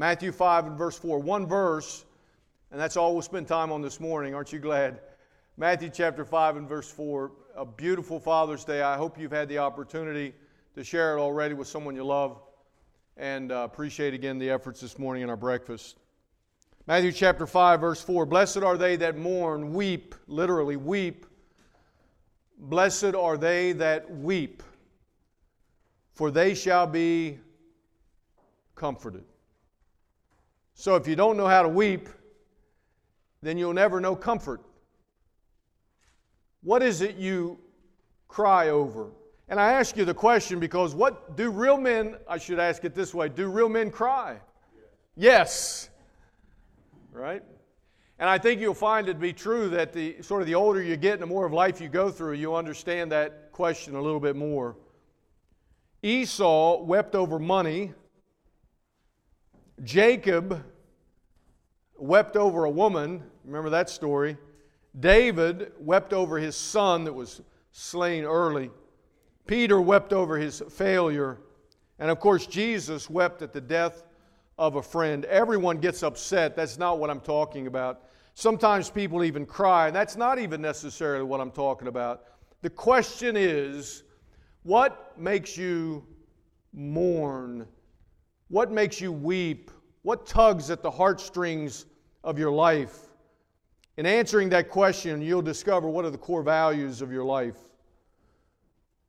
Matthew 5 and verse 4. One verse, and that's all we'll spend time on this morning. Aren't you glad? Matthew chapter 5 and verse 4. A beautiful Father's Day. I hope you've had the opportunity to share it already with someone you love. And uh, appreciate again the efforts this morning in our breakfast. Matthew chapter 5, verse 4 Blessed are they that mourn, weep, literally weep. Blessed are they that weep, for they shall be comforted. So if you don't know how to weep, then you'll never know comfort. What is it you cry over? And I ask you the question because what do real men, I should ask it this way, do real men cry? Yes. Right? And I think you'll find it to be true that the sort of the older you get and the more of life you go through, you'll understand that question a little bit more. Esau wept over money. Jacob wept over a woman. Remember that story? David wept over his son that was slain early. Peter wept over his failure. And of course, Jesus wept at the death of a friend. Everyone gets upset. That's not what I'm talking about. Sometimes people even cry. And that's not even necessarily what I'm talking about. The question is what makes you mourn? What makes you weep? What tugs at the heartstrings of your life? In answering that question, you'll discover what are the core values of your life.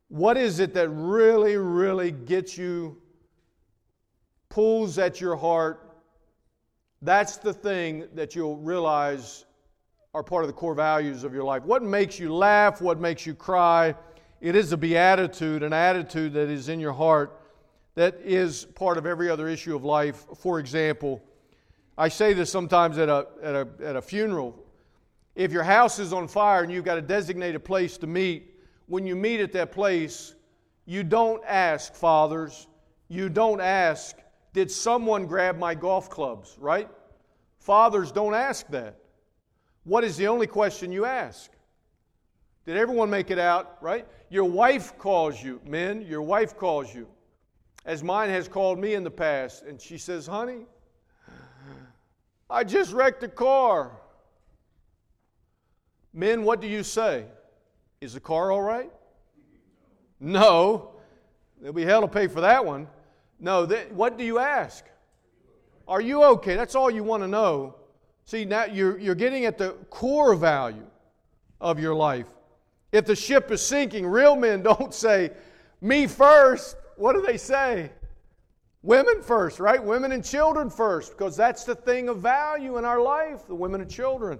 What is it that really, really gets you, pulls at your heart? That's the thing that you'll realize are part of the core values of your life. What makes you laugh? What makes you cry? It is a beatitude, an attitude that is in your heart that is part of every other issue of life. For example, I say this sometimes at a, at a, at a funeral if your house is on fire and you've got a designated place to meet, when you meet at that place, you don't ask, fathers, you don't ask, did someone grab my golf clubs, right? Fathers don't ask that. What is the only question you ask? Did everyone make it out, right? Your wife calls you, men, your wife calls you, as mine has called me in the past, and she says, honey, I just wrecked a car. Men, what do you say? Is the car all right? No. There'll be hell to pay for that one. No, what do you ask? Are you okay? That's all you want to know. See, now you're, you're getting at the core value of your life. If the ship is sinking, real men don't say, me first. What do they say? Women first, right? Women and children first, because that's the thing of value in our life, the women and children.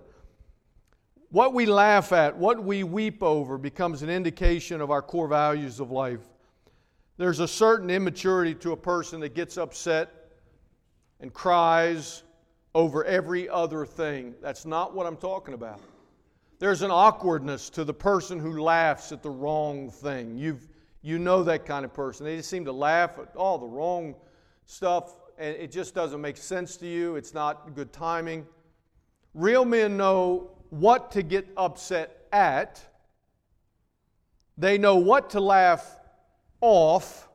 What we laugh at, what we weep over, becomes an indication of our core values of life. There's a certain immaturity to a person that gets upset and cries over every other thing. That's not what I'm talking about. There's an awkwardness to the person who laughs at the wrong thing. You've, you know that kind of person. They just seem to laugh at all the wrong stuff, and it just doesn't make sense to you. It's not good timing. Real men know what to get upset at, they know what to laugh off,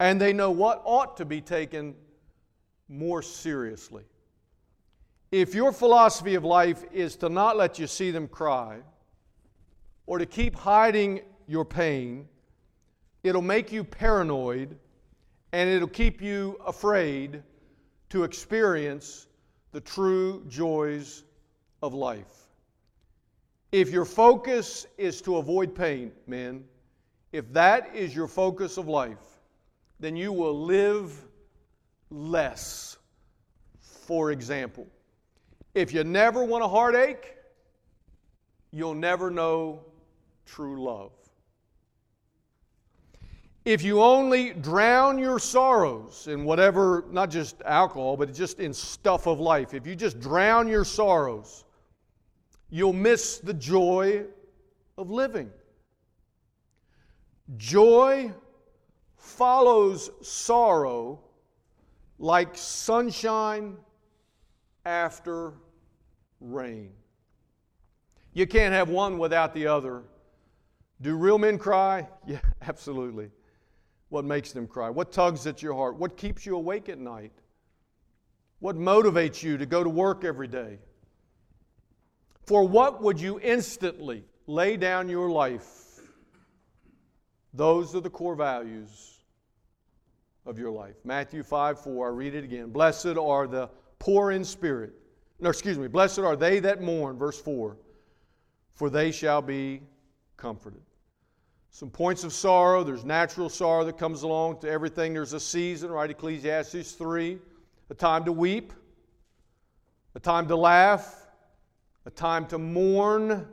and they know what ought to be taken more seriously. If your philosophy of life is to not let you see them cry, or to keep hiding your pain, it'll make you paranoid and it'll keep you afraid to experience the true joys of life. If your focus is to avoid pain, men, if that is your focus of life, then you will live less. For example, if you never want a heartache, you'll never know true love. If you only drown your sorrows in whatever, not just alcohol, but just in stuff of life, if you just drown your sorrows, you'll miss the joy of living. Joy follows sorrow like sunshine after rain. You can't have one without the other. Do real men cry? Yeah, absolutely. What makes them cry? What tugs at your heart? What keeps you awake at night? What motivates you to go to work every day? For what would you instantly lay down your life? Those are the core values of your life. Matthew 5 4, I read it again. Blessed are the poor in spirit. No, excuse me. Blessed are they that mourn, verse 4, for they shall be comforted. Some points of sorrow. There's natural sorrow that comes along to everything. There's a season, right? Ecclesiastes 3 a time to weep, a time to laugh, a time to mourn,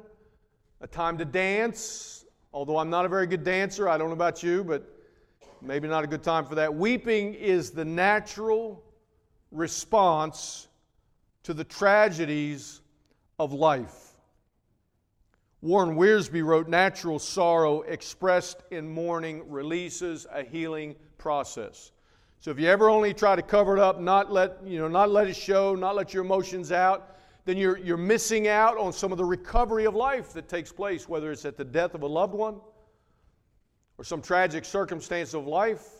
a time to dance. Although I'm not a very good dancer, I don't know about you, but maybe not a good time for that. Weeping is the natural response to the tragedies of life. Warren Wiersbe wrote Natural sorrow expressed in mourning releases a healing process. So if you ever only try to cover it up, not let, you know, not let it show, not let your emotions out, then you're, you're missing out on some of the recovery of life that takes place, whether it's at the death of a loved one or some tragic circumstance of life.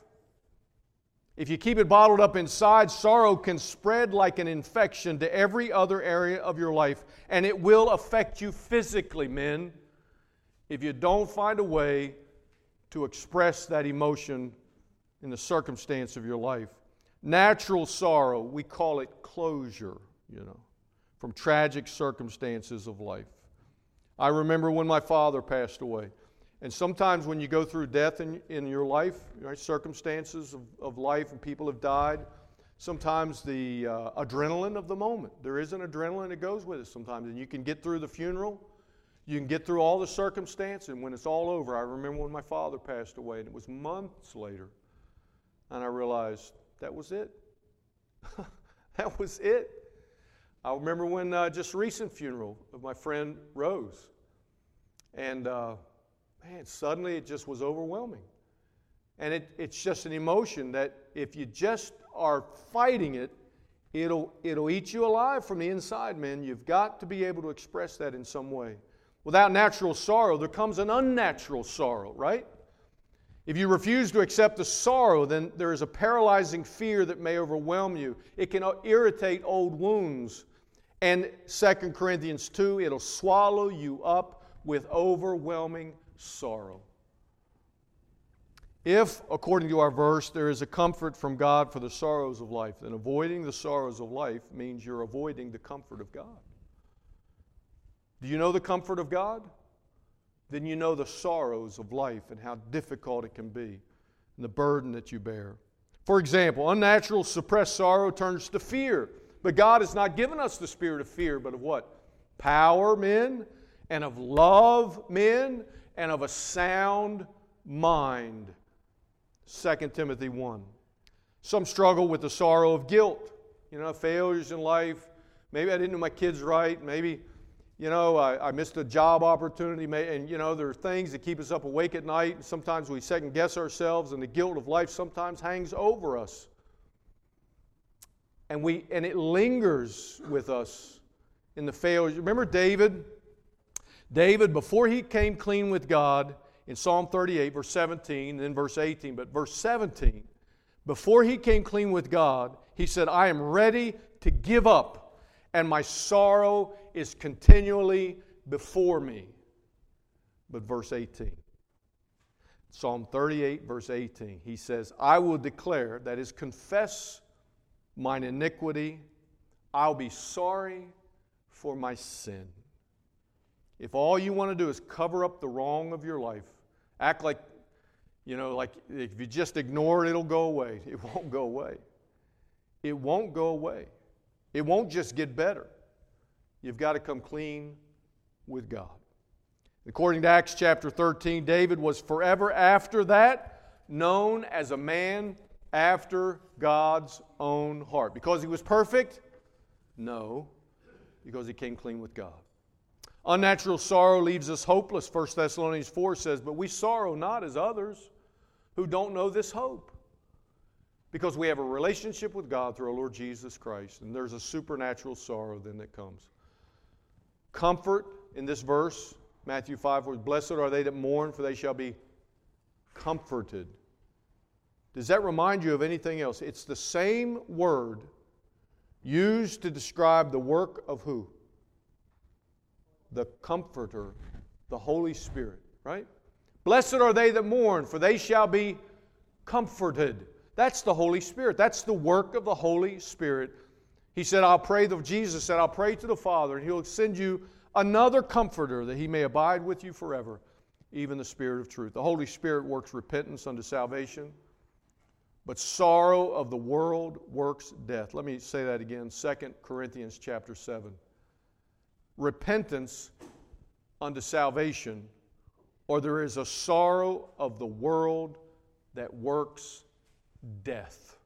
If you keep it bottled up inside, sorrow can spread like an infection to every other area of your life, and it will affect you physically, men, if you don't find a way to express that emotion in the circumstance of your life. Natural sorrow, we call it closure, you know, from tragic circumstances of life. I remember when my father passed away. And sometimes when you go through death in, in your life, right, circumstances of, of life and people have died, sometimes the uh, adrenaline of the moment, there is an adrenaline that goes with it sometimes. And you can get through the funeral, you can get through all the circumstance, and when it's all over, I remember when my father passed away, and it was months later and I realized that was it. that was it. I remember when uh, just recent funeral of my friend Rose. And uh, man, suddenly it just was overwhelming. And it, it's just an emotion that if you just are fighting it, it'll, it'll eat you alive from the inside, man. You've got to be able to express that in some way. Without natural sorrow, there comes an unnatural sorrow, right? If you refuse to accept the sorrow, then there is a paralyzing fear that may overwhelm you. It can uh, irritate old wounds. And 2 Corinthians 2, it'll swallow you up with overwhelming sorrow. If, according to our verse, there is a comfort from God for the sorrows of life, then avoiding the sorrows of life means you're avoiding the comfort of God. Do you know the comfort of God? then you know the sorrows of life and how difficult it can be and the burden that you bear. For example, unnatural suppressed sorrow turns to fear. But God has not given us the spirit of fear, but of what? Power, men, and of love, men, and of a sound mind. 2 Timothy 1. Some struggle with the sorrow of guilt. You know, failures in life. Maybe I didn't do my kids right. Maybe you know, I, I, missed a job opportunity, and you know, there are things that keep us up awake at night. And Sometimes we second guess ourselves, and the guilt of life sometimes hangs over us. And, we, and it lingers with us in the failures. Remember David? David, before he came clean with God, in Psalm 38, verse 17, then verse 18, but verse 17, before he came clean with God, he said, I am ready to give up, and my sorrow is continually before me. But verse 18, Psalm 38, verse 18, he says, I will declare, that is, confess mine iniquity. I'll be sorry for my sin. If all you want to do is cover up the wrong of your life, act like, you know, like if you just ignore it, it'll go away. It won't go away. It won't go away. It won't just get better. You've got to come clean with God. According to Acts chapter 13, David was forever after that known as a man after God's own heart. Because he was perfect? No, because he came clean with God. Unnatural sorrow leaves us hopeless, 1 Thessalonians 4 says, but we sorrow not as others who don't know this hope. Because we have a relationship with God through our Lord Jesus Christ, and there's a supernatural sorrow then that comes. Comfort in this verse, Matthew 5, where blessed are they that mourn, for they shall be comforted. Does that remind you of anything else? It's the same word used to describe the work of who? The Comforter, the Holy Spirit, right? Blessed are they that mourn, for they shall be comforted. That's the Holy Spirit. That's the work of the Holy Spirit. He said, I'll pray, the, Jesus said, I'll pray to the Father, and He'll send you another comforter that He may abide with you forever, even the Spirit of truth. The Holy Spirit works repentance unto salvation, but sorrow of the world works death. Let me say that again, 2 Corinthians chapter 7. Repentance unto salvation, or there is a sorrow of the world that works death.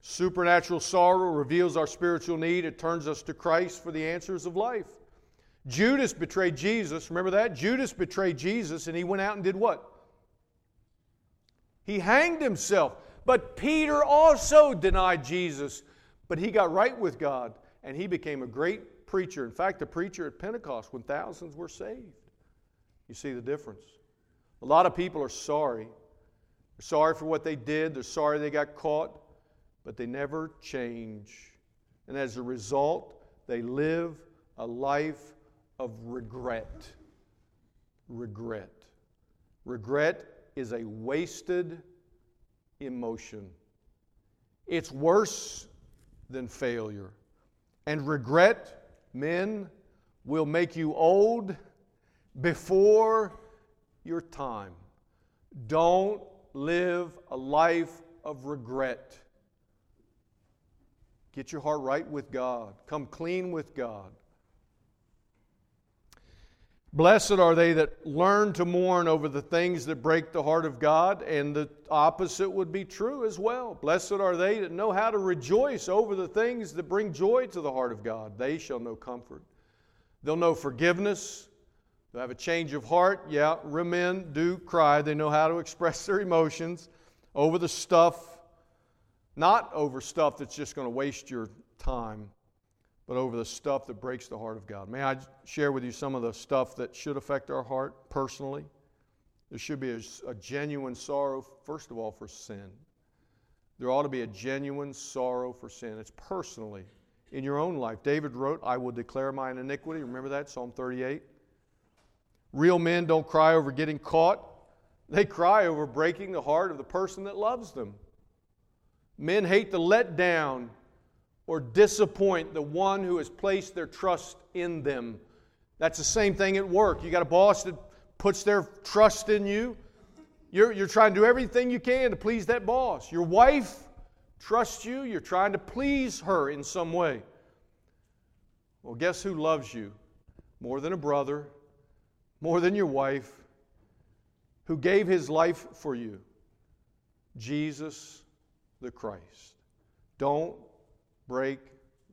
Supernatural sorrow reveals our spiritual need. It turns us to Christ for the answers of life. Judas betrayed Jesus. Remember that? Judas betrayed Jesus and he went out and did what? He hanged himself. But Peter also denied Jesus, but he got right with God and he became a great preacher. In fact, the preacher at Pentecost when thousands were saved. You see the difference. A lot of people are sorry they're sorry for what they did, they're sorry they got caught, but they never change. And as a result, they live a life of regret. Regret. Regret is a wasted emotion. It's worse than failure. And regret, men, will make you old before your time. Don't live a life of regret. Get your heart right with God. Come clean with God. Blessed are they that learn to mourn over the things that break the heart of God, and the opposite would be true as well. Blessed are they that know how to rejoice over the things that bring joy to the heart of God. They shall know comfort. They'll know forgiveness. They'll have a change of heart. Yeah, men do cry. They know how to express their emotions over the stuff, not over stuff that's just going to waste your time, but over the stuff that breaks the heart of God. May I share with you some of the stuff that should affect our heart personally? There should be a, a genuine sorrow, first of all, for sin. There ought to be a genuine sorrow for sin. It's personally in your own life. David wrote, I will declare mine iniquity. Remember that? Psalm 38. Real men don't cry over getting caught, they cry over breaking the heart of the person that loves them. Men hate the let down or disappoint the one who has placed their trust in them. That's the same thing at work. You got a boss that puts their trust in you. You're, you're trying to do everything you can to please that boss. Your wife trusts you. You're trying to please her in some way. Well, guess who loves you more than a brother, more than your wife, who gave his life for you Jesus the Christ. Don't break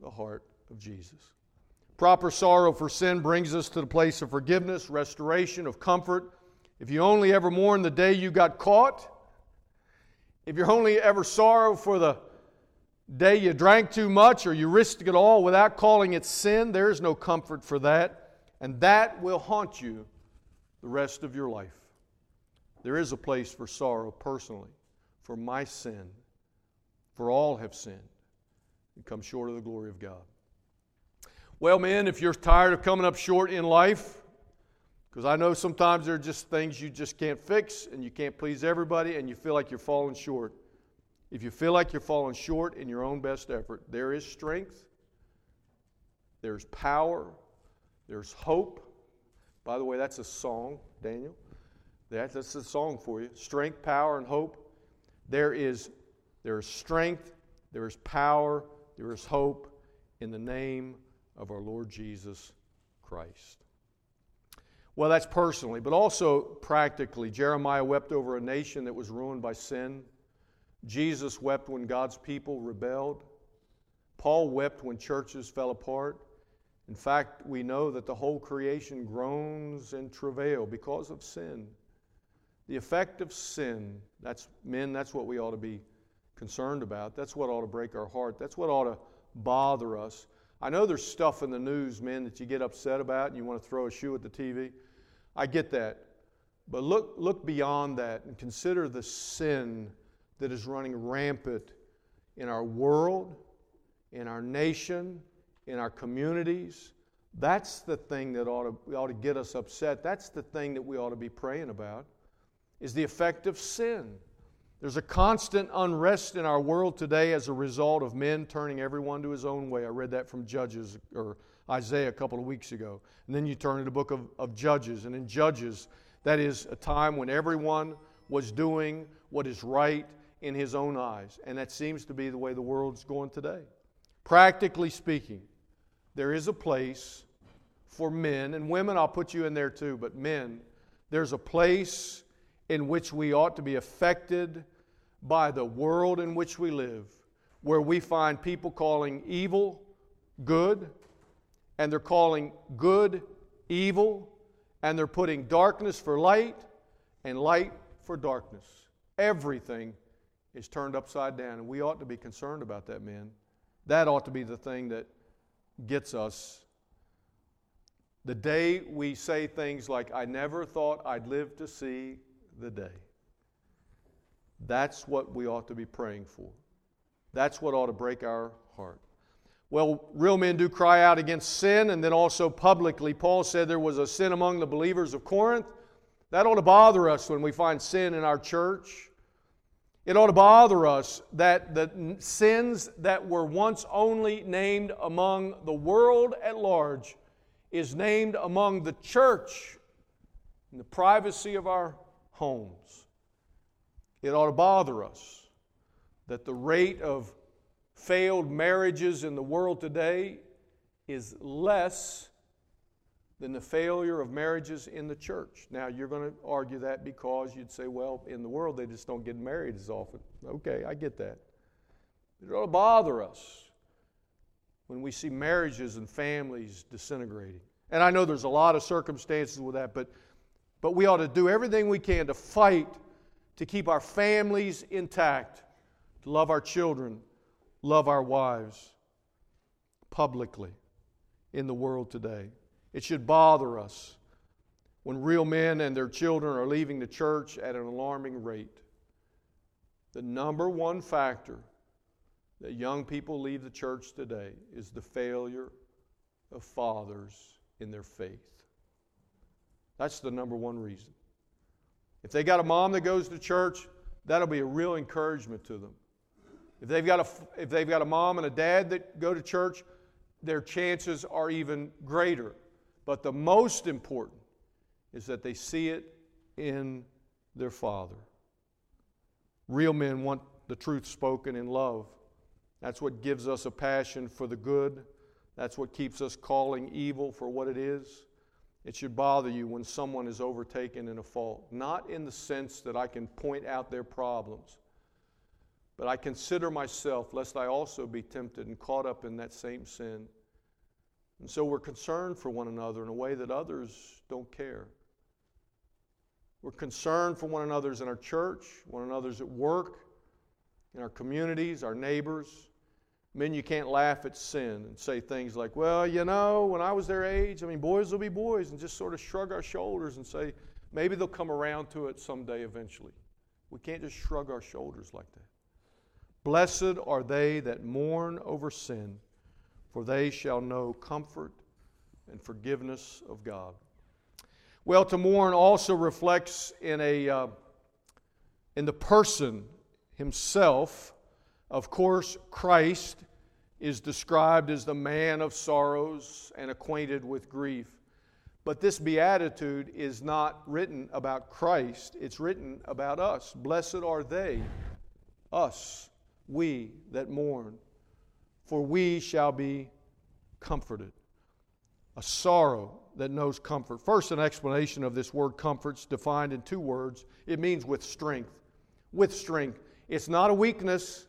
the heart of Jesus. Proper sorrow for sin brings us to the place of forgiveness, restoration, of comfort. If you only ever mourn the day you got caught, if you're only ever sorrow for the day you drank too much or you risked it all without calling it sin, there's no comfort for that. And that will haunt you the rest of your life. There is a place for sorrow personally, for my sin, for all have sinned and come short of the glory of God. Well, men, if you're tired of coming up short in life, because I know sometimes there are just things you just can't fix and you can't please everybody and you feel like you're falling short. If you feel like you're falling short in your own best effort, there is strength, there's power, there's hope, by the way, that's a song, Daniel. That, that's a song for you. Strength, power, and hope. There is, there is strength, there is power, there is hope in the name of our Lord Jesus Christ. Well, that's personally, but also practically. Jeremiah wept over a nation that was ruined by sin. Jesus wept when God's people rebelled. Paul wept when churches fell apart. In fact, we know that the whole creation groans in travail because of sin. The effect of sin, that's men, that's what we ought to be concerned about. That's what ought to break our heart. That's what ought to bother us. I know there's stuff in the news, men, that you get upset about and you want to throw a shoe at the TV. I get that. But look, look beyond that and consider the sin that is running rampant in our world, in our nation, in our communities. That's the thing that ought to, ought to get us upset. That's the thing that we ought to be praying about, is the effect of sin. There's a constant unrest in our world today as a result of men turning everyone to his own way. I read that from Judges or Isaiah a couple of weeks ago. And then you turn to the book of, of Judges. And in Judges, that is a time when everyone was doing what is right in his own eyes. And that seems to be the way the world's going today. Practically speaking, there is a place for men, and women, I'll put you in there too, but men, there's a place in which we ought to be affected by the world in which we live, where we find people calling evil good, and they're calling good evil, and they're putting darkness for light and light for darkness. Everything is turned upside down, and we ought to be concerned about that, men. That ought to be the thing that gets us. The day we say things like, I never thought I'd live to see the day. That's what we ought to be praying for. That's what ought to break our heart. Well, real men do cry out against sin, and then also publicly, Paul said there was a sin among the believers of Corinth. That ought to bother us when we find sin in our church. It ought to bother us that the sins that were once only named among the world at large is named among the church in the privacy of our homes. It ought to bother us that the rate of failed marriages in the world today is less than the failure of marriages in the church. Now, you're going to argue that because you'd say, well, in the world they just don't get married as often. Okay, I get that. It ought to bother us when we see marriages and families disintegrating. And I know there's a lot of circumstances with that, but, but we ought to do everything we can to fight to keep our families intact, to love our children, love our wives publicly in the world today. It should bother us when real men and their children are leaving the church at an alarming rate. The number one factor that young people leave the church today is the failure of fathers in their faith. That's the number one reason. If they got a mom that goes to church, that'll be a real encouragement to them. If they've got a, if they've got a mom and a dad that go to church, their chances are even greater. But the most important is that they see it in their father. Real men want the truth spoken in love. That's what gives us a passion for the good. That's what keeps us calling evil for what it is. It should bother you when someone is overtaken in a fault, not in the sense that I can point out their problems, but I consider myself, lest I also be tempted and caught up in that same sin. And so we're concerned for one another in a way that others don't care. We're concerned for one another's in our church, one another's at work, in our communities, our neighbors. Men, you can't laugh at sin and say things like, well, you know, when I was their age, I mean, boys will be boys, and just sort of shrug our shoulders and say, maybe they'll come around to it someday eventually. We can't just shrug our shoulders like that. Blessed are they that mourn over sin, for they shall know comfort and forgiveness of God. Well, to mourn also reflects in, a, uh, in the person himself of course, Christ is described as the man of sorrows and acquainted with grief. But this beatitude is not written about Christ, it's written about us. Blessed are they, us, we that mourn, for we shall be comforted. A sorrow that knows comfort. First, an explanation of this word comfort's defined in two words. It means with strength. With strength. It's not a weakness,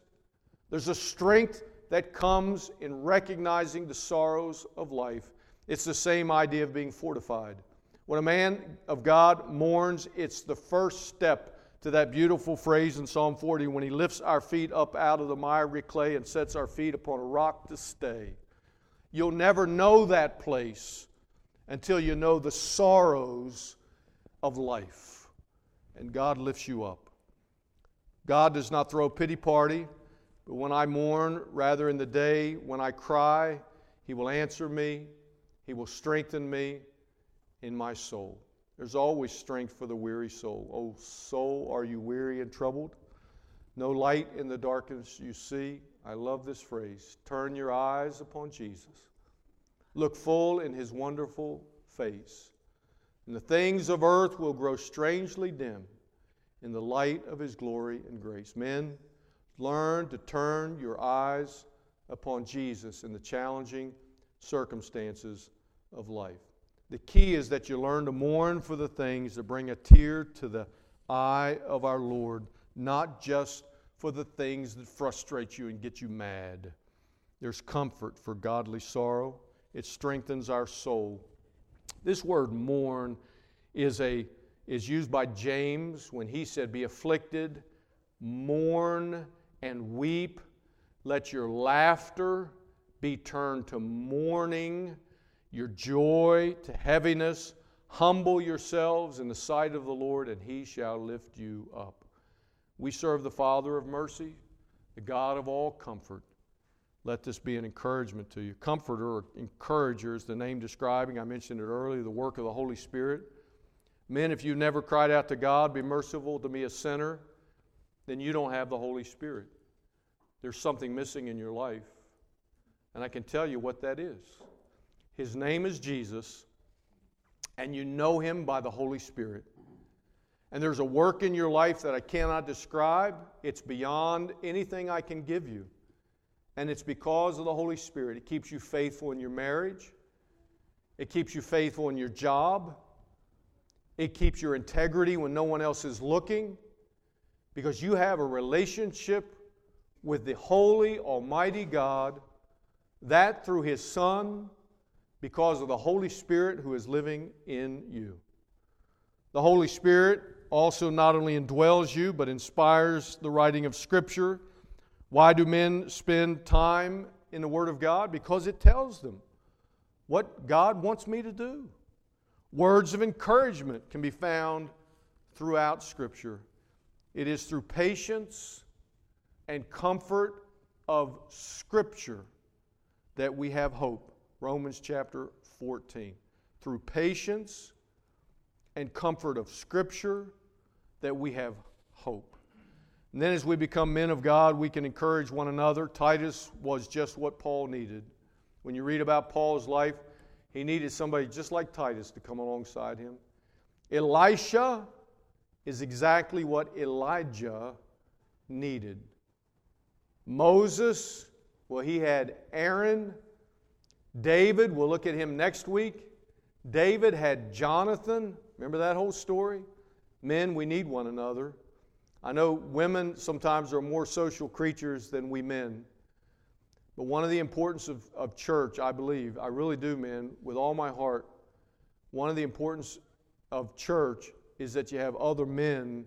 there's a strength that comes in recognizing the sorrows of life. It's the same idea of being fortified. When a man of God mourns, it's the first step to that beautiful phrase in Psalm 40 when he lifts our feet up out of the miry clay and sets our feet upon a rock to stay. You'll never know that place until you know the sorrows of life. And God lifts you up. God does not throw a pity party But when I mourn, rather in the day when I cry, he will answer me, he will strengthen me in my soul. There's always strength for the weary soul. Oh, soul, are you weary and troubled? No light in the darkness you see. I love this phrase. Turn your eyes upon Jesus. Look full in his wonderful face. And the things of earth will grow strangely dim in the light of his glory and grace. Men, learn to turn your eyes upon Jesus in the challenging circumstances of life. The key is that you learn to mourn for the things that bring a tear to the eye of our Lord, not just for the things that frustrate you and get you mad. There's comfort for godly sorrow, it strengthens our soul. This word mourn is, a, is used by James when he said, Be afflicted, mourn, and weep. Let your laughter be turned to mourning your joy to heaviness. Humble yourselves in the sight of the Lord, and he shall lift you up. We serve the Father of mercy, the God of all comfort. Let this be an encouragement to you. Comforter or encourager is the name describing, I mentioned it earlier, the work of the Holy Spirit. Men, if you've never cried out to God, be merciful to me, a sinner, then you don't have the Holy Spirit. There's something missing in your life. And I can tell you what that is. His name is Jesus, and you know him by the Holy Spirit. And there's a work in your life that I cannot describe. It's beyond anything I can give you. And it's because of the Holy Spirit. It keeps you faithful in your marriage, it keeps you faithful in your job, it keeps your integrity when no one else is looking, because you have a relationship with the holy, almighty God, that through His Son, because of the Holy Spirit who is living in you. The Holy Spirit also not only indwells you, but inspires the writing of Scripture. Why do men spend time in the Word of God? Because it tells them what God wants me to do. Words of encouragement can be found throughout Scripture. It is through patience and comfort of Scripture that we have hope. Romans chapter 14. Through patience and comfort of Scripture, that we have hope. And then, as we become men of God, we can encourage one another. Titus was just what Paul needed. When you read about Paul's life, he needed somebody just like Titus to come alongside him. Elisha is exactly what Elijah needed. Moses, well, he had Aaron David, we'll look at him next week. David had Jonathan. Remember that whole story? Men, we need one another. I know women sometimes are more social creatures than we men. But one of the importance of, of church, I believe, I really do, men, with all my heart, one of the importance of church is that you have other men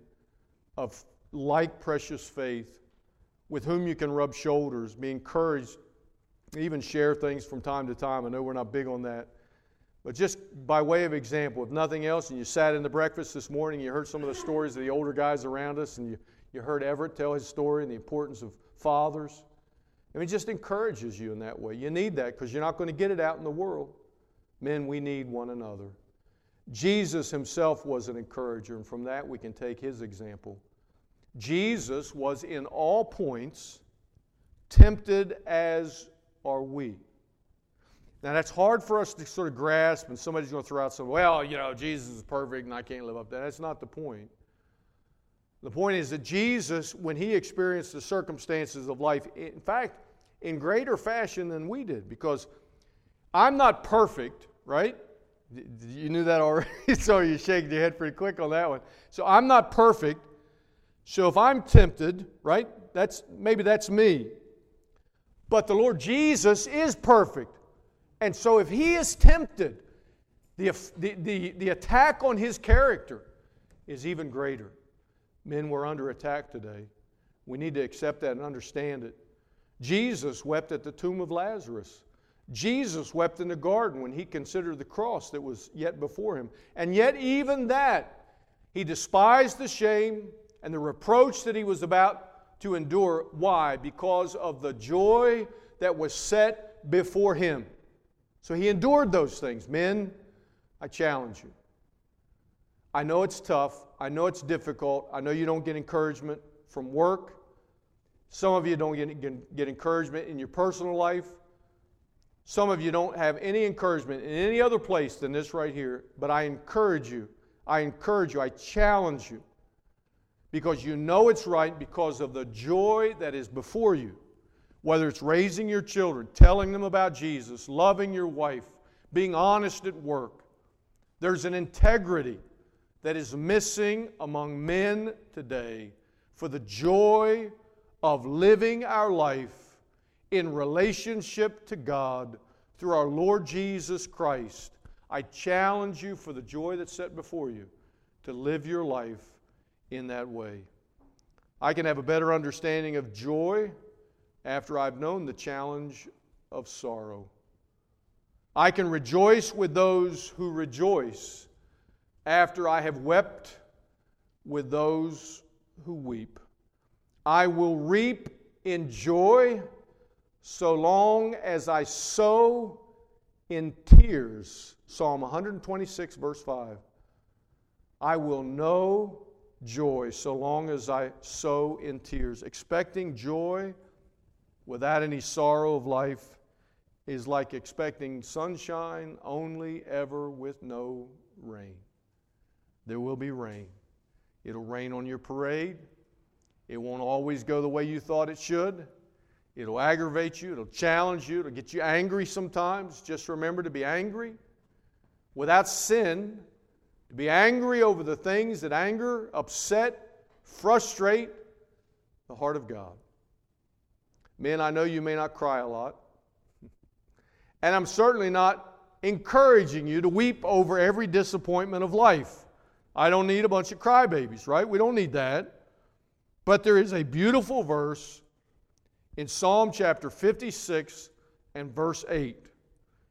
of like precious faith with whom you can rub shoulders, be encouraged even share things from time to time. I know we're not big on that. But just by way of example, if nothing else, and you sat in the breakfast this morning, you heard some of the stories of the older guys around us, and you, you heard Everett tell his story and the importance of fathers. I mean, it just encourages you in that way. You need that because you're not going to get it out in the world. Men, we need one another. Jesus himself was an encourager, and from that we can take his example. Jesus was in all points tempted as are we? Now, that's hard for us to sort of grasp, and somebody's going to throw out some, well, you know, Jesus is perfect and I can't live up to that. That's not the point. The point is that Jesus, when he experienced the circumstances of life, in fact, in greater fashion than we did, because I'm not perfect, right? You knew that already, so you shaking your head pretty quick on that one. So I'm not perfect. So if I'm tempted, right? That's maybe that's me. But the Lord Jesus is perfect. And so if he is tempted, the, the, the, the attack on his character is even greater. Men, we're under attack today. We need to accept that and understand it. Jesus wept at the tomb of Lazarus. Jesus wept in the garden when he considered the cross that was yet before him. And yet, even that, he despised the shame and the reproach that he was about to endure. Why? Because of the joy that was set before him. So he endured those things. Men, I challenge you. I know it's tough. I know it's difficult. I know you don't get encouragement from work. Some of you don't get, get, get encouragement in your personal life. Some of you don't have any encouragement in any other place than this right here. But I encourage you. I encourage you. I challenge you. Because you know it's right because of the joy that is before you. Whether it's raising your children, telling them about Jesus, loving your wife, being honest at work. There's an integrity that is missing among men today for the joy of living our life in relationship to God through our Lord Jesus Christ. I challenge you for the joy that's set before you to live your life in that way. I can have a better understanding of joy after I've known the challenge of sorrow. I can rejoice with those who rejoice after I have wept with those who weep. I will reap in joy so long as I sow in tears. Psalm 126, verse 5. I will know joy so long as I sow in tears. Expecting joy without any sorrow of life is like expecting sunshine only ever with no rain. There will be rain. It'll rain on your parade. It won't always go the way you thought it should. It'll aggravate you. It'll challenge you. It'll get you angry sometimes. Just remember to be angry without sin, to be angry over the things that anger, upset, frustrate the heart of God. Men, I know you may not cry a lot. And I'm certainly not encouraging you to weep over every disappointment of life. I don't need a bunch of crybabies, right? We don't need that. But there is a beautiful verse in Psalm chapter 56 and verse 8.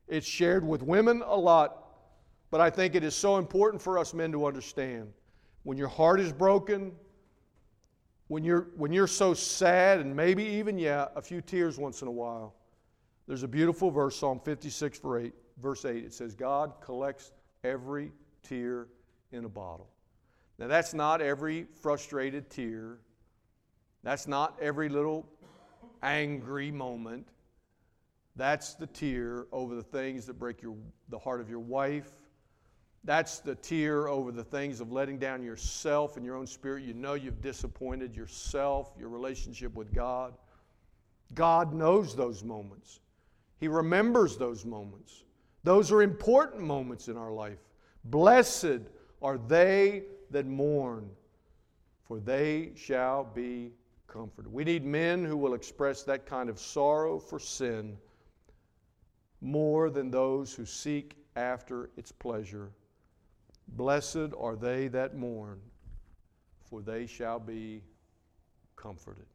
It's shared with women a lot, but I think it is so important for us men to understand. When your heart is broken, when you're, when you're so sad, and maybe even, yeah, a few tears once in a while, there's a beautiful verse, Psalm 56, verse 8. Verse 8 it says, God collects every tear in a bottle. Now, that's not every frustrated tear, that's not every little angry moment. That's the tear over the things that break your, the heart of your wife, that's the tear over the things of letting down yourself and your own spirit. You know you've disappointed yourself, your relationship with God. God knows those moments, He remembers those moments. Those are important moments in our life. Blessed are they that mourn, for they shall be We need men who will express that kind of sorrow for sin more than those who seek after its pleasure Blessed are they that mourn, for they shall be comforted.